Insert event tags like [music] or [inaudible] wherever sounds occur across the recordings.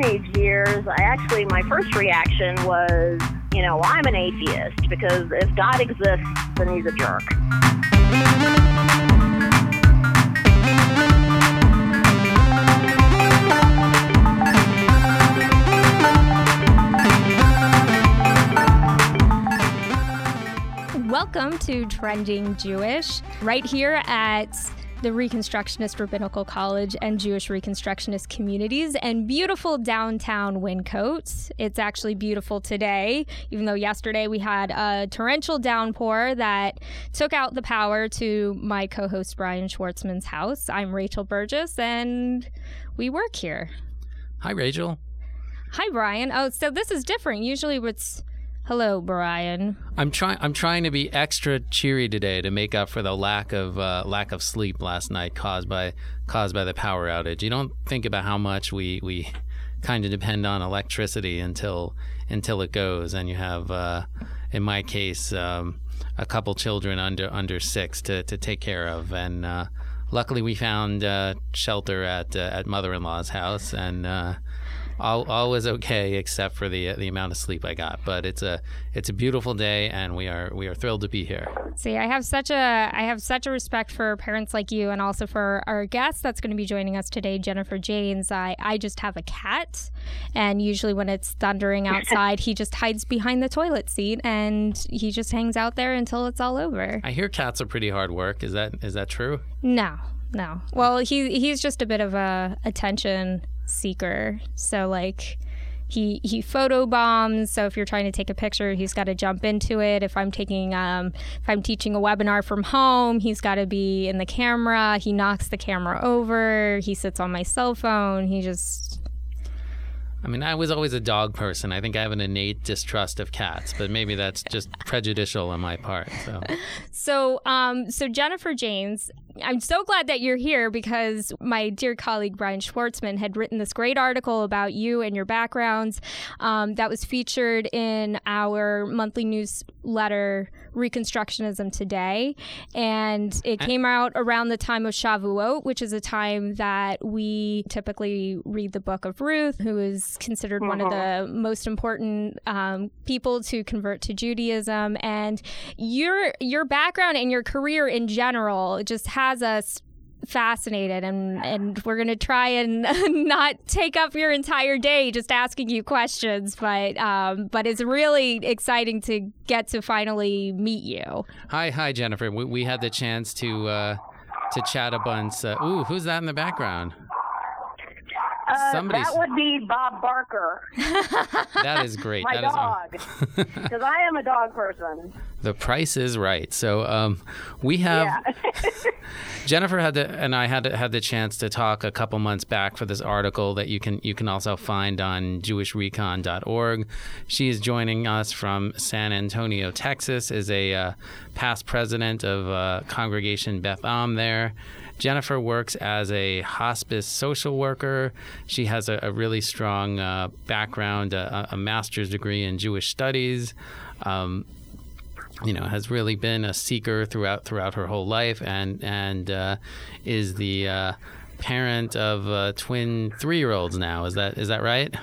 teenage years, I actually, my first reaction was, you know, I'm an atheist because if God exists, then he's a jerk. Welcome to Trending Jewish, right here at the Reconstructionist Rabbinical College and Jewish Reconstructionist communities and beautiful downtown Wyncote. It's actually beautiful today, even though yesterday we had a torrential downpour that took out the power to my co host Brian Schwartzman's house. I'm Rachel Burgess and we work here. Hi, Rachel. Hi, Brian. Oh, so this is different. Usually it's Hello, Brian. I'm trying. I'm trying to be extra cheery today to make up for the lack of uh, lack of sleep last night caused by caused by the power outage. You don't think about how much we we kind of depend on electricity until until it goes, and you have, uh, in my case, um, a couple children under under six to, to take care of, and uh, luckily we found uh, shelter at uh, at mother-in-law's house, and uh, all, all was okay except for the the amount of sleep I got. But it's a it's a beautiful day, and we are we are thrilled to be here. See, I have such a I have such a respect for parents like you, and also for our guest that's going to be joining us today, Jennifer Janes. I I just have a cat, and usually when it's thundering [laughs] outside, he just hides behind the toilet seat, and he just hangs out there until it's all over. I hear cats are pretty hard work. Is that is that true? No, no. Well, he he's just a bit of a attention seeker. So like he he photo bombs. So if you're trying to take a picture, he's got to jump into it. If I'm taking um, if I'm teaching a webinar from home, he's got to be in the camera. He knocks the camera over. He sits on my cell phone. He just I mean, I was always a dog person. I think I have an innate distrust of cats, but maybe that's just [laughs] prejudicial on my part. So, so, um, so Jennifer Janes, I'm so glad that you're here because my dear colleague Brian Schwartzman had written this great article about you and your backgrounds um, that was featured in our monthly newsletter Reconstructionism Today. And it came out around the time of Shavuot, which is a time that we typically read the book of Ruth, who is considered one of the most important um, people to convert to Judaism. And your your background and your career in general just has us fascinated and and we're going to try and [laughs] not take up your entire day just asking you questions but um but it's really exciting to get to finally meet you. Hi hi jennifer. We, we had the chance to uh to chat a bunch uh, ooh who's that in the background uh, Somebody's... That would be Bob Barker. [laughs] that is great. My that dog. Because I am a dog person. The price is right. So um, we have yeah. [laughs] Jennifer had the, and I had had the chance to talk a couple months back for this article that you can you can also find on JewishRecon.org. She is joining us from San Antonio, Texas. Is a uh, past president of uh, Congregation Beth Am there. Jennifer works as a hospice social worker. She has a, a really strong uh, background, a, a, master's degree in Jewish studies. Um, you know, has really been a seeker throughout throughout her whole life, and and uh, is the uh, parent of uh, twin three year olds now. Is that is that right?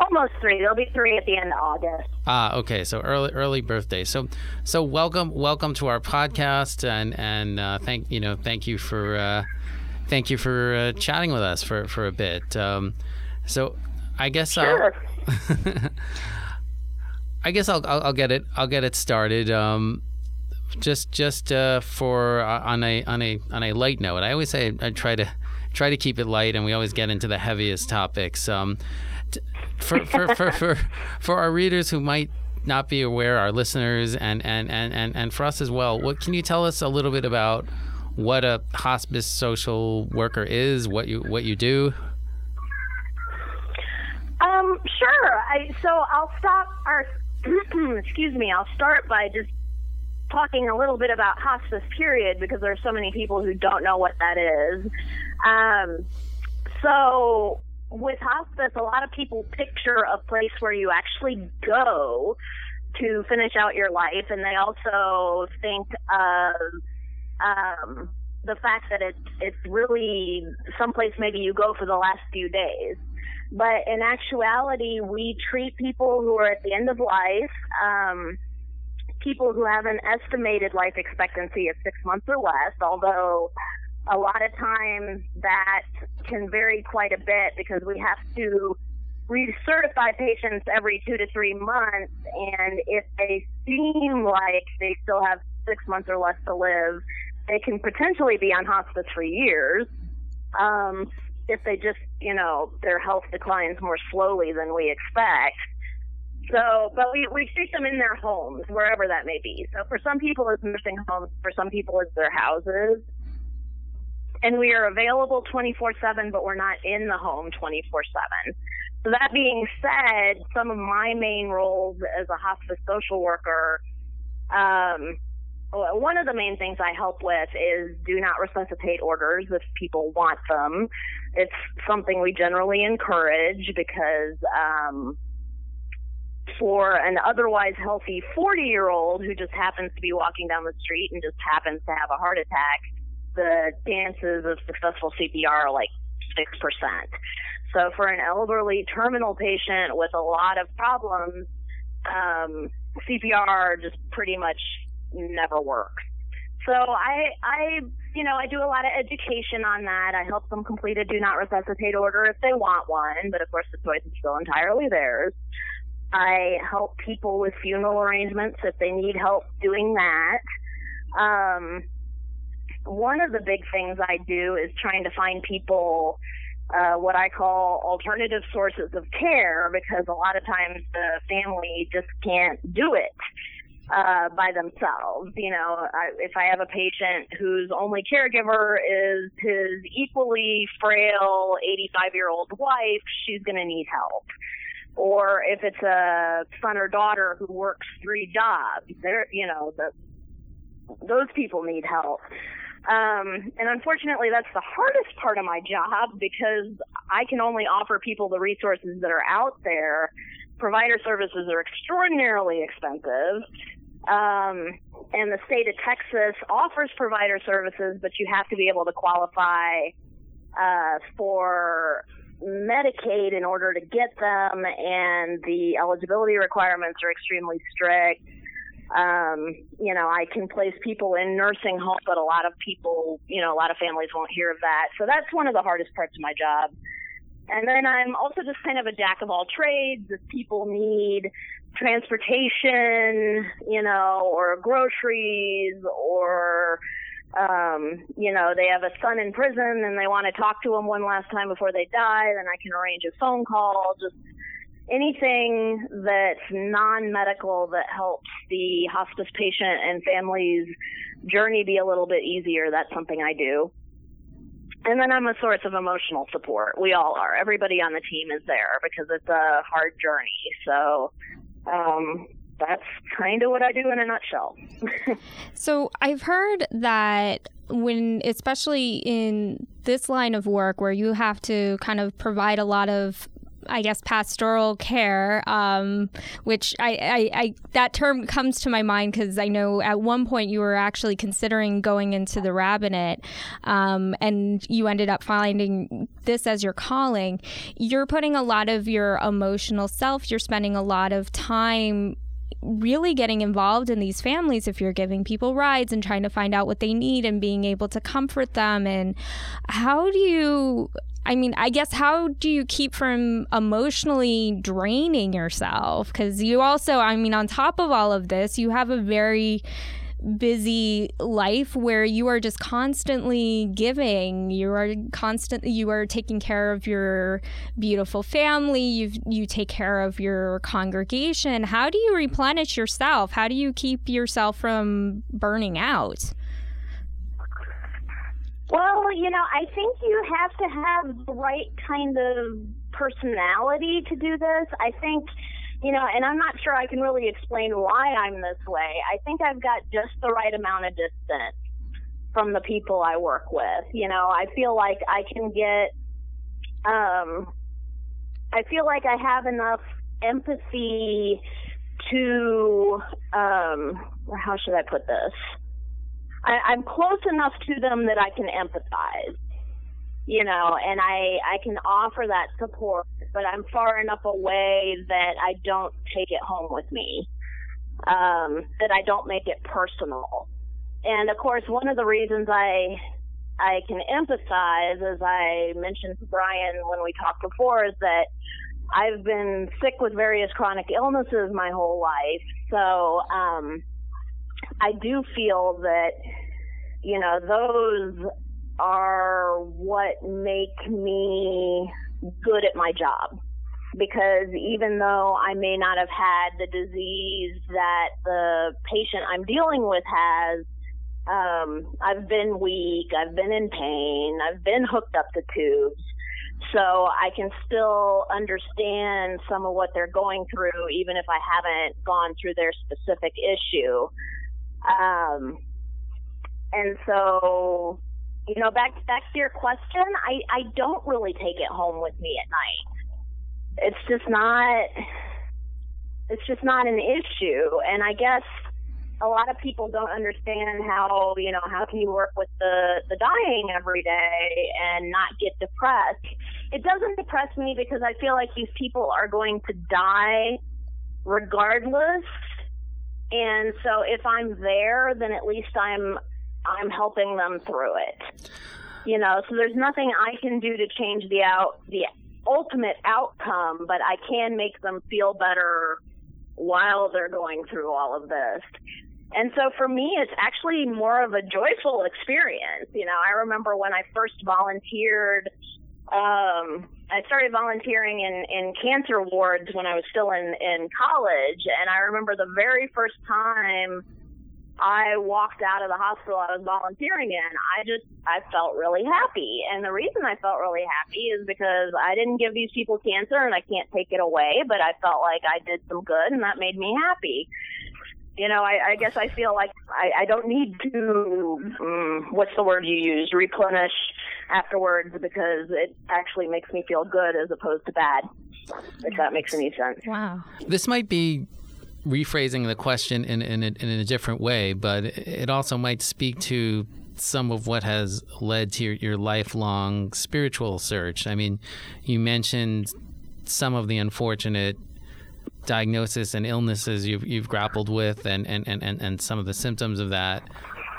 Almost three. There'll be three at the end of August. Ah, okay. So early, early birthday. So, so welcome, welcome to our podcast, and and uh, thank you know, thank you for, uh, thank you for uh, chatting with us for for a bit. Um, so, I guess sure. I'll, [laughs] I guess I'll, I'll, I'll get it I'll get it started. Um, just just uh, for uh, on a on a on a light note. I always say I try to try to keep it light, and we always get into the heaviest topics. Um, for, for, for, [laughs] for, for our readers who might not be aware, our listeners, and, and, and, and, and for us as well, what can you tell us a little bit about what a hospice social worker is, what you what you do? Um, sure. I, so I'll stop our [clears throat] excuse me. I'll start by just talking a little bit about hospice period because there are so many people who don't know what that is. Um, so with hospice, a lot of people picture a place where you actually go to finish out your life, and they also think of um, the fact that it's it's really someplace maybe you go for the last few days. But in actuality, we treat people who are at the end of life, um, people who have an estimated life expectancy of six months or less, although a lot of times that can vary quite a bit because we have to recertify patients every two to three months. And if they seem like they still have six months or less to live, they can potentially be on hospice for years. Um, if they just, you know, their health declines more slowly than we expect. So, but we, we treat them in their homes, wherever that may be. So for some people it's nursing homes, for some people it's their houses. And we are available 24-7, but we're not in the home 24-7. So that being said, some of my main roles as a hospice social worker, um, one of the main things I help with is do not resuscitate orders if people want them. It's something we generally encourage because um, for an otherwise healthy 40 year old who just happens to be walking down the street and just happens to have a heart attack, the chances of successful CPR are like 6%. So for an elderly terminal patient with a lot of problems, um, CPR just pretty much never works. So I, I, you know, I do a lot of education on that. I help them complete a do not resuscitate order if they want one, but of course the choice is still entirely theirs. I help people with funeral arrangements if they need help doing that. Um, one of the big things I do is trying to find people uh, what I call alternative sources of care because a lot of times the family just can't do it uh, by themselves. You know, I, if I have a patient whose only caregiver is his equally frail 85 year old wife, she's going to need help. Or if it's a son or daughter who works three jobs, they're, you know, the, those people need help. Um, and unfortunately, that's the hardest part of my job because I can only offer people the resources that are out there. Provider services are extraordinarily expensive. Um, and the state of Texas offers provider services, but you have to be able to qualify uh, for Medicaid in order to get them, and the eligibility requirements are extremely strict. Um, you know, I can place people in nursing homes, but a lot of people, you know, a lot of families won't hear of that. So that's one of the hardest parts of my job. And then I'm also just kind of a jack of all trades. If people need transportation, you know, or groceries, or um, you know, they have a son in prison and they want to talk to him one last time before they die, then I can arrange a phone call. Just anything that's non-medical that helps the hospice patient and family's journey be a little bit easier. That's something I do. And then I'm a source of emotional support. We all are. Everybody on the team is there because it's a hard journey. So, um, that's kind of what I do in a nutshell. [laughs] so I've heard that when, especially in this line of work where you have to kind of provide a lot of I guess pastoral care, um, which I, I, I, that term comes to my mind because I know at one point you were actually considering going into the rabbinate, um, and you ended up finding this as your calling. You're putting a lot of your emotional self. You're spending a lot of time really getting involved in these families if you're giving people rides and trying to find out what they need and being able to comfort them and how do you I mean, I guess how do you keep from emotionally draining yourself? Because you also, I mean, on top of all of this, you have a very busy life where you are just constantly giving. You are constant you are taking care of your beautiful family. You you take care of your congregation. How do you replenish yourself? How do you keep yourself from burning out well, you know, I think you have to have the right kind of personality to do this. I think, you know, and I'm not sure I can really explain why I'm this way. I think I've got just the right amount of distance from the people I work with. You know, I feel like I can get, um, I feel like I have enough empathy to, um, how should I put this? I, I'm close enough to them that I can empathize, you know, and I, I can offer that support. but I'm far enough away that I don't take it home with me. Um, that I don't make it personal. And of course, one of the reasons I I can emphasize, as I mentioned to Brian when we talked before, is that I've been sick with various chronic illnesses my whole life. So um, I do feel that, you know, those are what make me good at my job. Because even though I may not have had the disease that the patient I'm dealing with has, um, I've been weak, I've been in pain, I've been hooked up to tubes. So I can still understand some of what they're going through, even if I haven't gone through their specific issue. Um, and so, you know, back back to your question, I I don't really take it home with me at night. It's just not. It's just not an issue, and I guess a lot of people don't understand how you know how can you work with the the dying every day and not get depressed it doesn't depress me because i feel like these people are going to die regardless and so if i'm there then at least i'm i'm helping them through it you know so there's nothing i can do to change the out the ultimate outcome but i can make them feel better while they're going through all of this and so for me, it's actually more of a joyful experience. You know, I remember when I first volunteered, um, I started volunteering in, in cancer wards when I was still in, in college. And I remember the very first time I walked out of the hospital I was volunteering in, I just, I felt really happy. And the reason I felt really happy is because I didn't give these people cancer and I can't take it away, but I felt like I did some good and that made me happy you know, I, I guess I feel like I, I don't need to, um, what's the word you use, replenish afterwards because it actually makes me feel good as opposed to bad, if that makes any sense. Wow. This might be rephrasing the question in, in, a, in a different way, but it also might speak to some of what has led to your, your lifelong spiritual search. I mean, you mentioned some of the unfortunate diagnosis and illnesses you've, you've grappled with and, and, and, and some of the symptoms of that.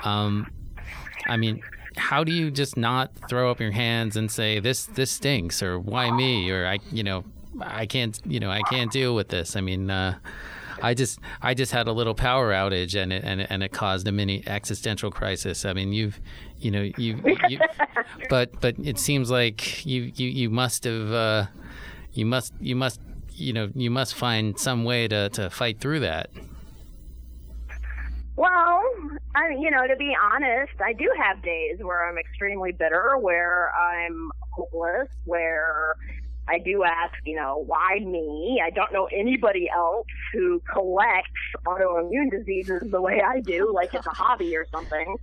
Um, I mean, how do you just not throw up your hands and say this this stinks or why me or I you know I can't you know I can't deal with this. I mean, uh, I just I just had a little power outage and it and and it caused a mini existential crisis. I mean, you've you know you, you [laughs] but but it seems like you you you must have uh, you must you must you know you must find some way to, to fight through that. Well, I you know, to be honest, I do have days where I'm extremely bitter, where I'm hopeless, where I do ask, you know, why me? I don't know anybody else who collects autoimmune diseases the way I do, like it's a hobby or something.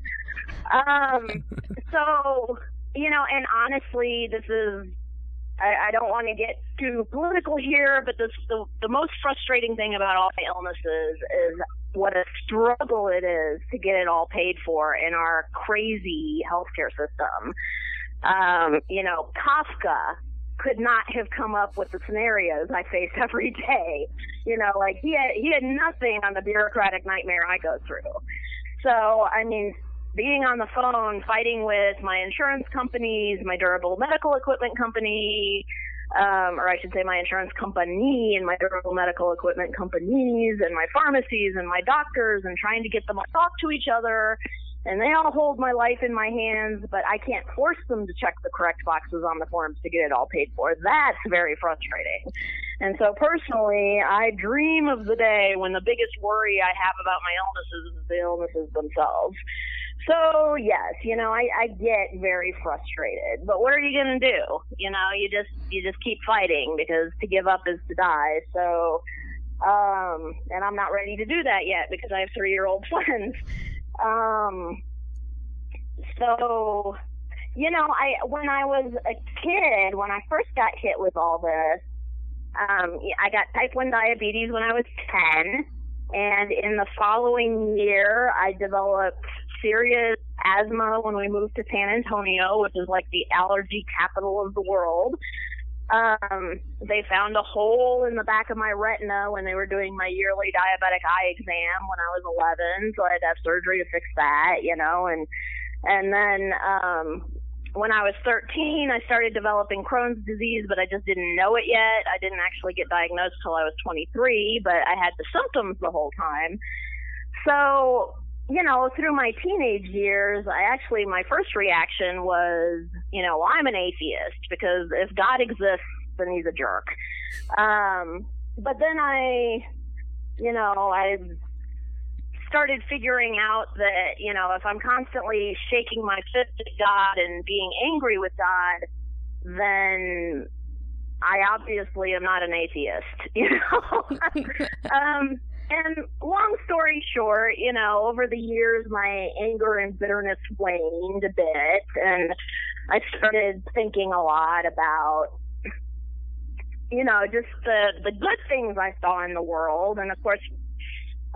Um, so, you know, and honestly, this is I, I don't want to get too political here, but this, the, the most frustrating thing about all my illnesses is what a struggle it is to get it all paid for in our crazy healthcare system. Um, you know, Kafka could not have come up with the scenarios I face [laughs] every day. You know, like he had he had nothing on the bureaucratic nightmare I go through. So, I mean, being on the phone fighting with my insurance companies, my durable medical equipment company, um, or I should say my insurance company and my durable medical equipment companies and my pharmacies and my doctors and trying to get them to talk to each other. And they all hold my life in my hands, but I can't force them to check the correct boxes on the forms to get it all paid for. That's very frustrating. And so personally, I dream of the day when the biggest worry I have about my illnesses is the illnesses themselves. So yes, you know, I, I get very frustrated, but what are you going to do? You know, you just, you just keep fighting because to give up is to die. So, um, and I'm not ready to do that yet because I have three year old twins. [laughs] Um, so, you know, I, when I was a kid, when I first got hit with all this, um, I got type 1 diabetes when I was 10. And in the following year, I developed serious asthma when we moved to San Antonio, which is like the allergy capital of the world. Um, they found a hole in the back of my retina when they were doing my yearly diabetic eye exam when I was 11, so I had to have surgery to fix that, you know, and and then um, when I was 13, I started developing Crohn's disease, but I just didn't know it yet. I didn't actually get diagnosed till I was 23, but I had the symptoms the whole time. So you know, through my teenage years, I actually, my first reaction was, you know, I'm an atheist because if God exists, then he's a jerk. Um, but then I, you know, I started figuring out that, you know, if I'm constantly shaking my fist at God and being angry with God, then I obviously am not an atheist, [laughs] you know. [laughs] um, and long story short, you know, over the years, my anger and bitterness waned a bit, and I started thinking a lot about, you know, just the the good things I saw in the world, and of course,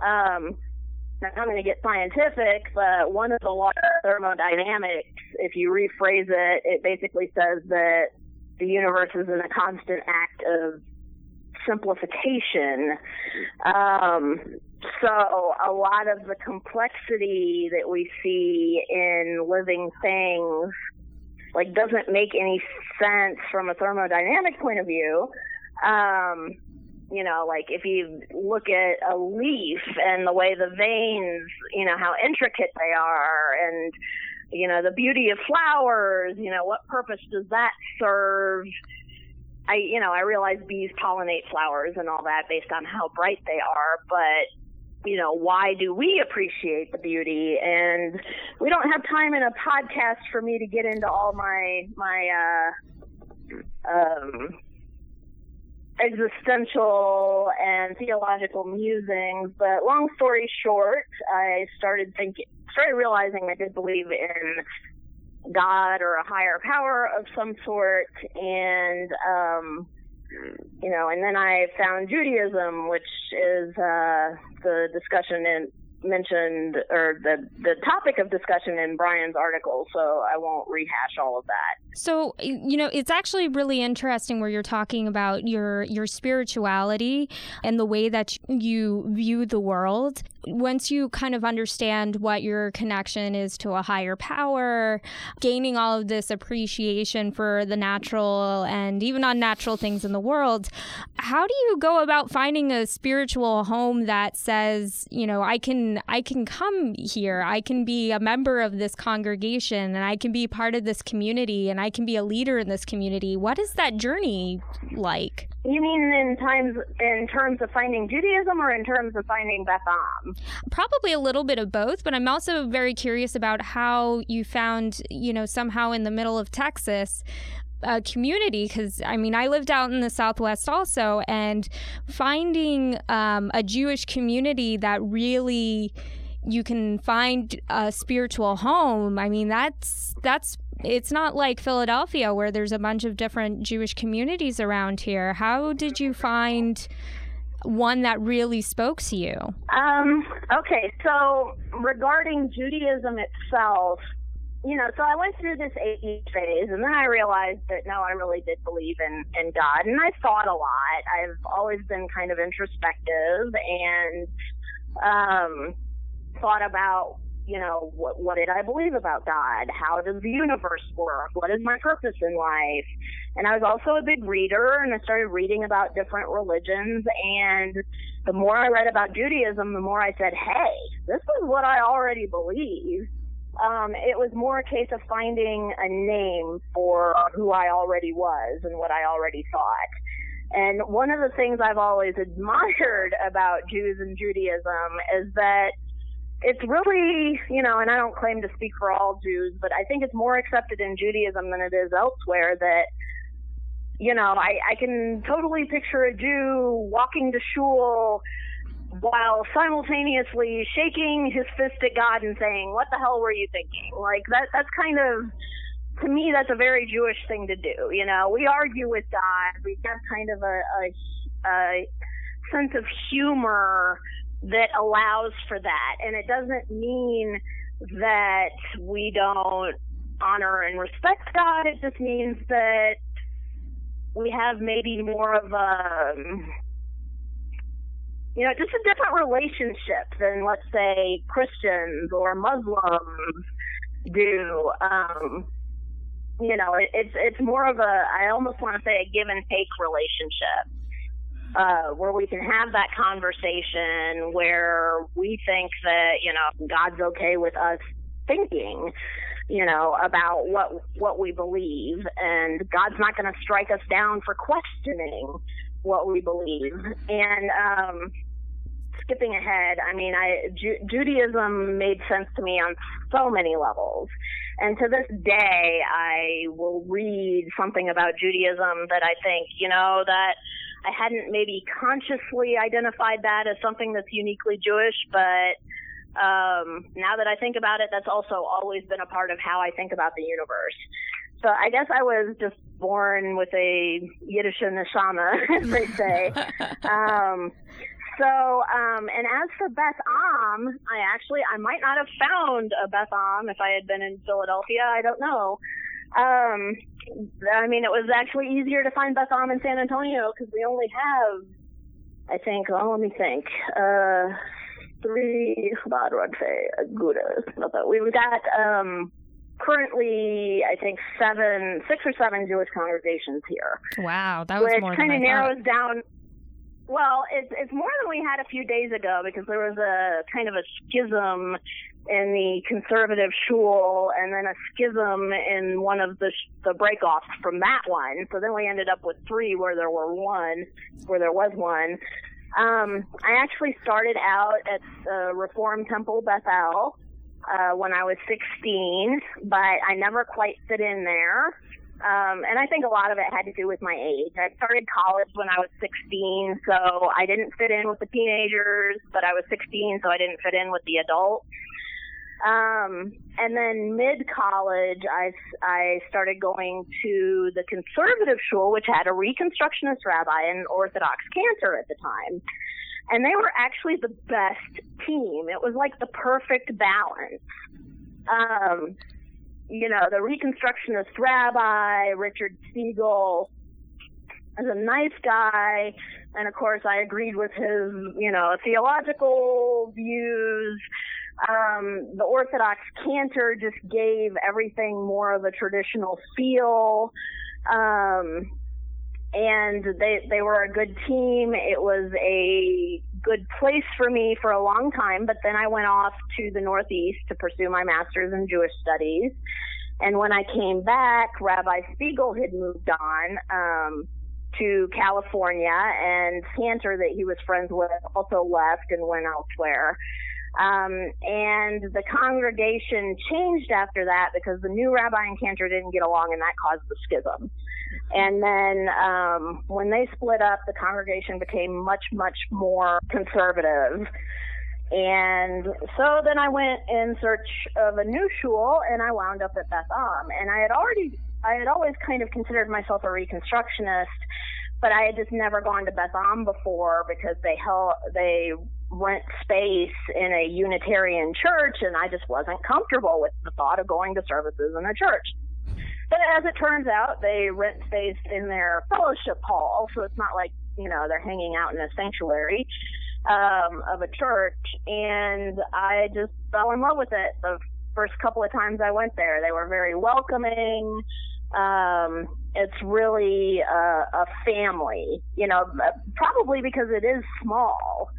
um, I'm going to get scientific, but one of the laws of thermodynamics, if you rephrase it, it basically says that the universe is in a constant act of simplification. Um, so a lot of the complexity that we see in living things like doesn't make any sense from a thermodynamic point of view. Um, you know, like if you look at a leaf and the way the veins, you know, how intricate they are and you know, the beauty of flowers, you know, what purpose does that serve? I, you know, I realize bees pollinate flowers and all that based on how bright they are, but you know, why do we appreciate the beauty? And we don't have time in a podcast for me to get into all my my uh, um, existential and theological musings. But long story short, I started thinking, started realizing I did believe in God or a higher power of some sort, and um, you know, and then I found Judaism, which is uh, the discussion in mentioned or the the topic of discussion in Brian's article, so I won't rehash all of that. So, you know, it's actually really interesting where you're talking about your your spirituality and the way that you view the world. Once you kind of understand what your connection is to a higher power, gaining all of this appreciation for the natural and even unnatural things in the world, how do you go about finding a spiritual home that says, you know, I can I can come here. I can be a member of this congregation and I can be part of this community and I can be a leader in this community. What is that journey like? You mean in times in terms of finding Judaism or in terms of finding Beth Am? Probably a little bit of both, but I'm also very curious about how you found, you know, somehow in the middle of Texas, a community because I mean I lived out in the Southwest also, and finding um, a Jewish community that really you can find a spiritual home. I mean that's that's it's not like Philadelphia where there's a bunch of different Jewish communities around here. How did you find? One that really spoke to you? Um, okay, so regarding Judaism itself, you know, so I went through this eight phase, and then I realized that no, I really did believe in in God, and I thought a lot. I've always been kind of introspective and um, thought about, you know, what what did I believe about God? How does the universe work? What is my purpose in life? And I was also a big reader, and I started reading about different religions and. The more I read about Judaism, the more I said, "Hey, this is what I already believe." um, it was more a case of finding a name for who I already was and what I already thought. And one of the things I've always admired [laughs] about Jews and Judaism is that it's really, you know, and I don't claim to speak for all Jews, but I think it's more accepted in Judaism than it is elsewhere that, you know, I, I can totally picture a Jew walking to shul while simultaneously shaking his fist at God and saying, "What the hell were you thinking?" Like that. That's kind of to me, that's a very Jewish thing to do. You know, we argue with God. We have got kind of a, a, a sense of humor that allows for that, and it doesn't mean that we don't honor and respect God. It just means that we have maybe more of a you know, just a different relationship than, let's say, Christians or Muslims do. Um, you know, it, it's it's more of a I almost want to say a give and take relationship. Uh, where we can have that conversation where we think that you know God's okay with us thinking you know about what what we believe. And God's not going to strike us down for questioning what we believe. And um skipping ahead I mean I Ju- Judaism made sense to me on so many levels. And to this day, I will read something about Judaism that I think, you know, that I hadn't maybe consciously identified that as something that's uniquely Jewish, but um, now that I think about it, that's also always been a part of how I think about the universe. So I guess I was just born with a Yiddish neshama, [laughs] as they say. um, so, um, and as for Beth Am, I actually, I might not have found a Beth Am if I had been in Philadelphia. I don't know. Um, I mean, it was actually easier to find Beth Am in San Antonio because we only have, I think, well, let me think, uh, three, say, Agudas. We've got, um, currently, I think seven, six or seven Jewish congregations here. Wow, that was which kind of narrows down. Well, it's it's more than we had a few days ago because there was a kind of a schism in the conservative shul, and then a schism in one of the the breakoffs from that one. So then we ended up with three where there were one, where there was one. Um, I actually started out at the Reform Temple Bethel uh, when I was 16, but I never quite fit in there. Um, and I think a lot of it had to do with my age. I started college when I was 16, so I didn't fit in with the teenagers, but I was 16, so I didn't fit in with the adults. Um, and then mid college, I, I started going to the conservative shul, which had a Reconstructionist rabbi and an Orthodox cantor at the time. And they were actually the best team. It was like the perfect balance. Um, you know, the Reconstructionist rabbi, Richard Siegel, is a nice guy. And of course, I agreed with his, you know, theological views. Um, the Orthodox cantor just gave everything more of a traditional feel. Um, and they, they were a good team. It was a good place for me for a long time, but then I went off to the Northeast to pursue my master's in Jewish studies. And when I came back, Rabbi Spiegel had moved on um, to California, and Cantor, that he was friends with, also left and went elsewhere. Um, and the congregation changed after that because the new rabbi and Cantor didn't get along, and that caused the schism. And then um, when they split up, the congregation became much, much more conservative. And so then I went in search of a new shul, and I wound up at Beth Am. And I had already, I had always kind of considered myself a Reconstructionist, but I had just never gone to Beth Am before because they held, they rent space in a Unitarian church, and I just wasn't comfortable with the thought of going to services in a church. But as it turns out, they rent space in their fellowship hall, so it's not like you know they're hanging out in a sanctuary um, of a church, and I just fell in love with it. The first couple of times I went there, they were very welcoming. Um, it's really a, a family, you know, probably because it is small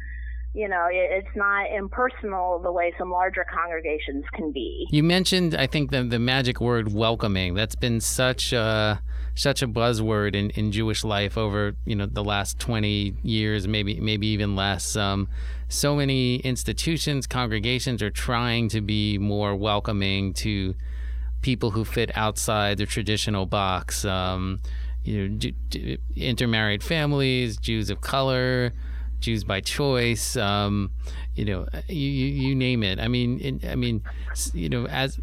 you know, it's not impersonal the way some larger congregations can be. You mentioned, I think, the the magic word welcoming. That's been such a such a buzzword in, in Jewish life over you know the last twenty years, maybe maybe even less. Um, so many institutions, congregations are trying to be more welcoming to people who fit outside the traditional box. Um, you know, intermarried families, Jews of color. Jews by choice, um, you know, you, you name it. I mean, it, I mean, you know, as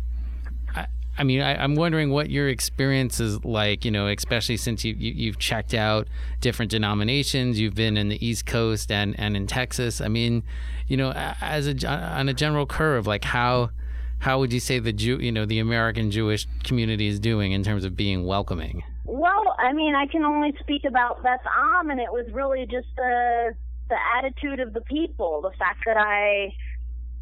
I, I mean, I, am wondering what your experience is like, you know, especially since you, you have checked out different denominations, you've been in the East Coast and and in Texas. I mean, you know, as a on a general curve, like how how would you say the Jew, you know, the American Jewish community is doing in terms of being welcoming? Well, I mean, I can only speak about Beth Am, and it was really just the the attitude of the people, the fact that I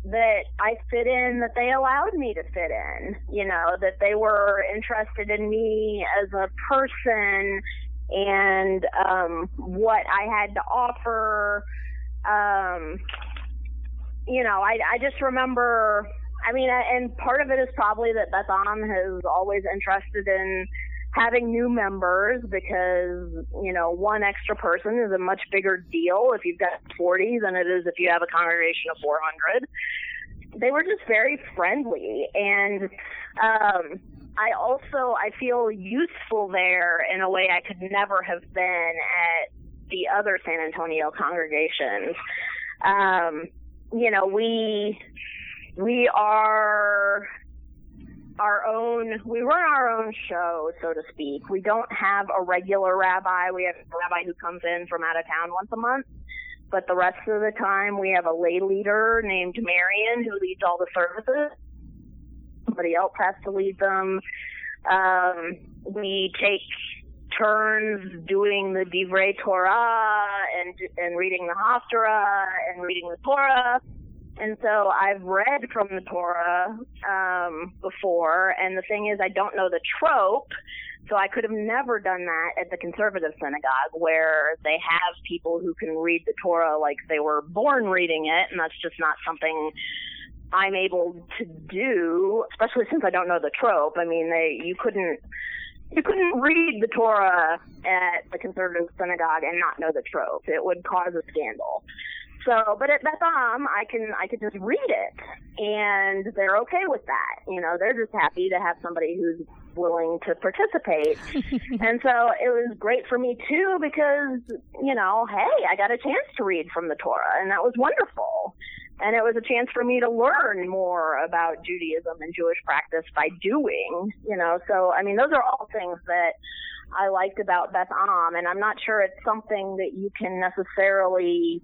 that I fit in, that they allowed me to fit in, you know, that they were interested in me as a person and um, what I had to offer. Um, you know, I, I just remember, I mean, and part of it is probably that Beth Am has always interested in having new members because, you know, one extra person is a much bigger deal if you've got 40 than it is if you have a congregation of 400. They were just very friendly and um I also I feel useful there in a way I could never have been at the other San Antonio congregations. Um, you know, we we are our own we run our own show so to speak. We don't have a regular rabbi. We have a rabbi who comes in from out of town once a month. But the rest of the time we have a lay leader named marion who leads all the services. Somebody else has to lead them. Um, we take turns doing the divrei torah and and reading the haftarah and reading the torah and so I've read from the Torah um, before, and the thing is, I don't know the trope, so I could have never done that at the conservative synagogue where they have people who can read the Torah like they were born reading it, and that's just not something I'm able to do, especially since I don't know the trope. I mean, they you couldn't you couldn't read the Torah at the conservative synagogue and not know the trope. It would cause a scandal. So, but at Beth Am, I can I can just read it, and they're okay with that. You know, they're just happy to have somebody who's willing to participate. [laughs] and so it was great for me too because you know, hey, I got a chance to read from the Torah, and that was wonderful. And it was a chance for me to learn more about Judaism and Jewish practice by doing, you know. So, I mean, those are all things that I liked about Beth Am, and I'm not sure it's something that you can necessarily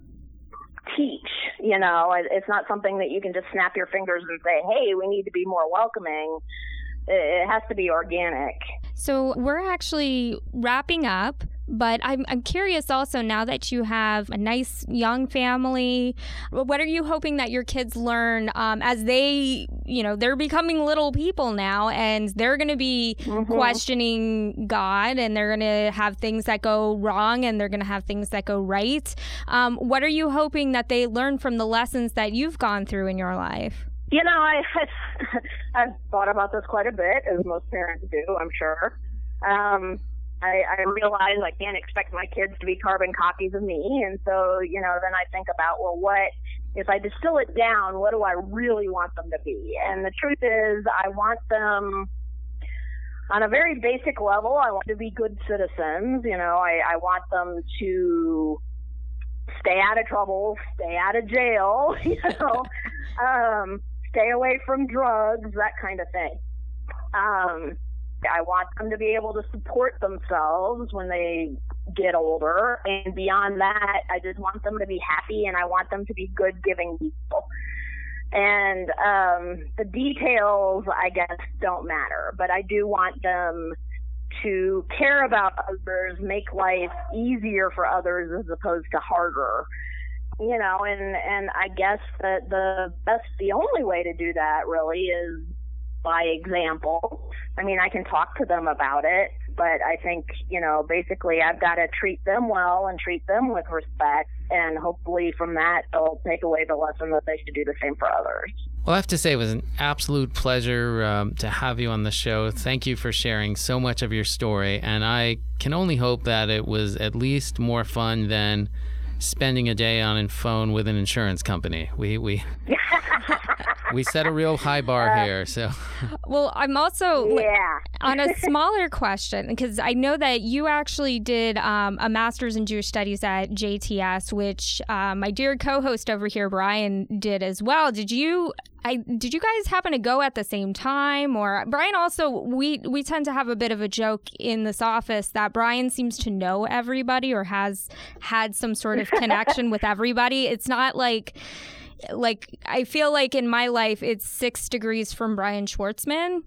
teach. You know, it's not something that you can just snap your fingers and say, "Hey, we need to be more welcoming." It has to be organic. So we're actually wrapping up. But I'm, I'm curious also now that you have a nice young family, what are you hoping that your kids learn um, as they, you know, they're becoming little people now and they're going to be mm-hmm. questioning God and they're going to have things that go wrong and they're going to have things that go right. Um, what are you hoping that they learn from the lessons that you've gone through in your life? You know, I, [laughs] I've thought about this quite a bit, as most parents do, I'm sure. Um, I, I realize I can't expect my kids to be carbon copies of me. And so, you know, then I think about, well, what, if I distill it down, what do I really want them to be? And the truth is, I want them on a very basic level, I want to be good citizens. You know, I, I want them to stay out of trouble, stay out of jail, [laughs] you know, [laughs] um, stay away from drugs, that kind of thing. Um, I want them to be able to support themselves when they get older. And beyond that, I just want them to be happy and I want them to be good giving people. And um, the details, I guess, don't matter, but I do want them to care about others, make life easier for others as opposed to harder. You know, and and I guess that the best, the only way to do that really is by example. I mean, I can talk to them about it, but I think, you know, basically I've got to treat them well and treat them with respect. And hopefully from that, they'll take away the lesson that they should do the same for others. Well, I have to say, it was an absolute pleasure um, to have you on the show. Thank you for sharing so much of your story. And I can only hope that it was at least more fun than spending a day on a phone with an insurance company. We, we, [laughs] we set a real high bar uh, here. So, [laughs] well, I'm also yeah. on a [laughs] smaller question because I know that you actually did um, a master's in Jewish studies at JTS, which uh, my dear co-host over here, Brian, did as well. Did you? I, did you guys happen to go at the same time or Brian also we we tend to have a bit of a joke in this office that Brian seems to know everybody or has had some sort of connection with [laughs] everybody it's not like like I feel like in my life it's six degrees from Brian Schwartzman.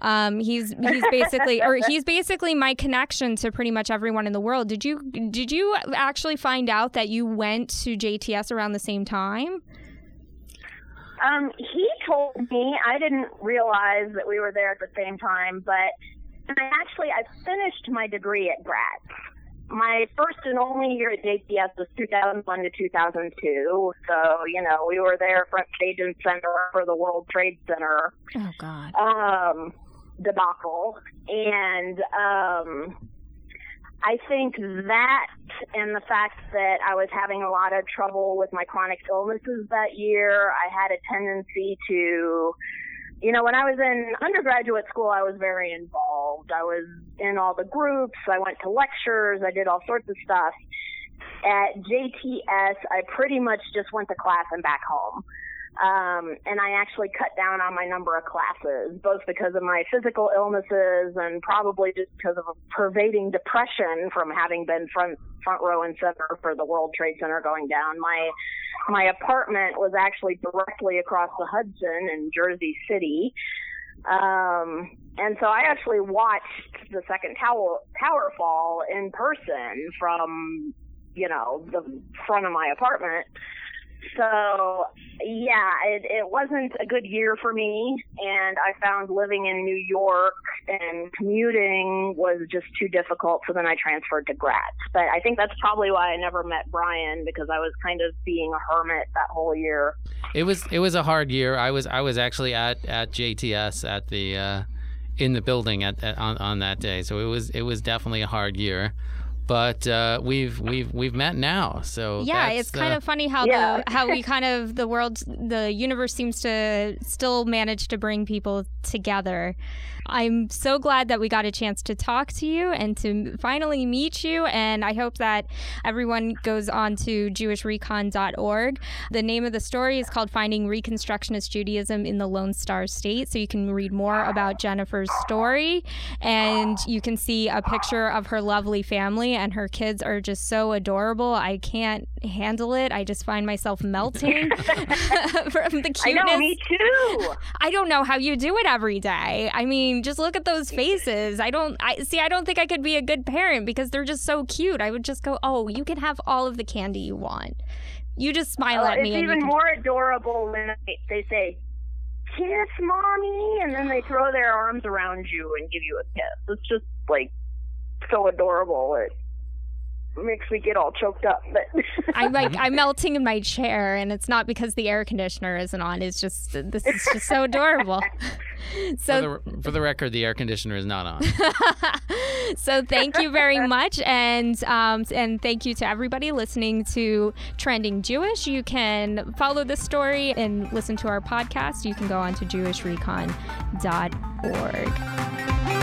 Um, he's he's basically or [laughs] he's basically my connection to pretty much everyone in the world. Did you did you actually find out that you went to JTS around the same time? Um, he told me I didn't realize that we were there at the same time, but I actually I finished my degree at Gratz my first and only year at JTS was 2001 to 2002. So, you know, we were there front stage and center for the World Trade Center. Oh, God. Um, debacle. And, um, I think that and the fact that I was having a lot of trouble with my chronic illnesses that year, I had a tendency to you know, when I was in undergraduate school, I was very involved. I was in all the groups. I went to lectures. I did all sorts of stuff. At JTS, I pretty much just went to class and back home. Um, and I actually cut down on my number of classes, both because of my physical illnesses and probably just because of a pervading depression from having been front front row and center for the World Trade Center going down. My my apartment was actually directly across the Hudson in Jersey City. Um, and so I actually watched the second tower tower fall in person from you know the front of my apartment so yeah, it, it wasn't a good year for me, and I found living in New York and commuting was just too difficult. So then I transferred to Gratz. But I think that's probably why I never met Brian because I was kind of being a hermit that whole year. It was it was a hard year. I was I was actually at at JTS at the. Uh, in the building at, at on, on that day, so it was it was definitely a hard year but uh, we've we've we've met now. So yeah, it's kind uh, of funny how yeah. the how we kind of the world the universe seems to still manage to bring people together. I'm so glad that we got a chance to talk to you and to finally meet you. And I hope that everyone goes on to jewishrecon.org. The name of the story is called Finding Reconstructionist Judaism in the Lone Star State. So you can read more about Jennifer's story and you can see a picture of her lovely family and her kids are just so adorable. I can't handle it. I just find myself melting [laughs] [laughs] from the cuteness. I know, me too. I don't know how you do it every day. I mean, just look at those faces. I don't I see I don't think I could be a good parent because they're just so cute. I would just go, "Oh, you can have all of the candy you want." You just smile uh, at me. It's even can... more adorable when they say, "Kiss, mommy," and then they throw their arms around you and give you a kiss. It's just like so adorable. It makes me get all choked up. But [laughs] I'm like I'm melting in my chair, and it's not because the air conditioner isn't on. It's just this is just so adorable. [laughs] So for the, for the record, the air conditioner is not on. [laughs] so thank you very much, and um, and thank you to everybody listening to Trending Jewish. You can follow the story and listen to our podcast. You can go on to jewishrecon.org.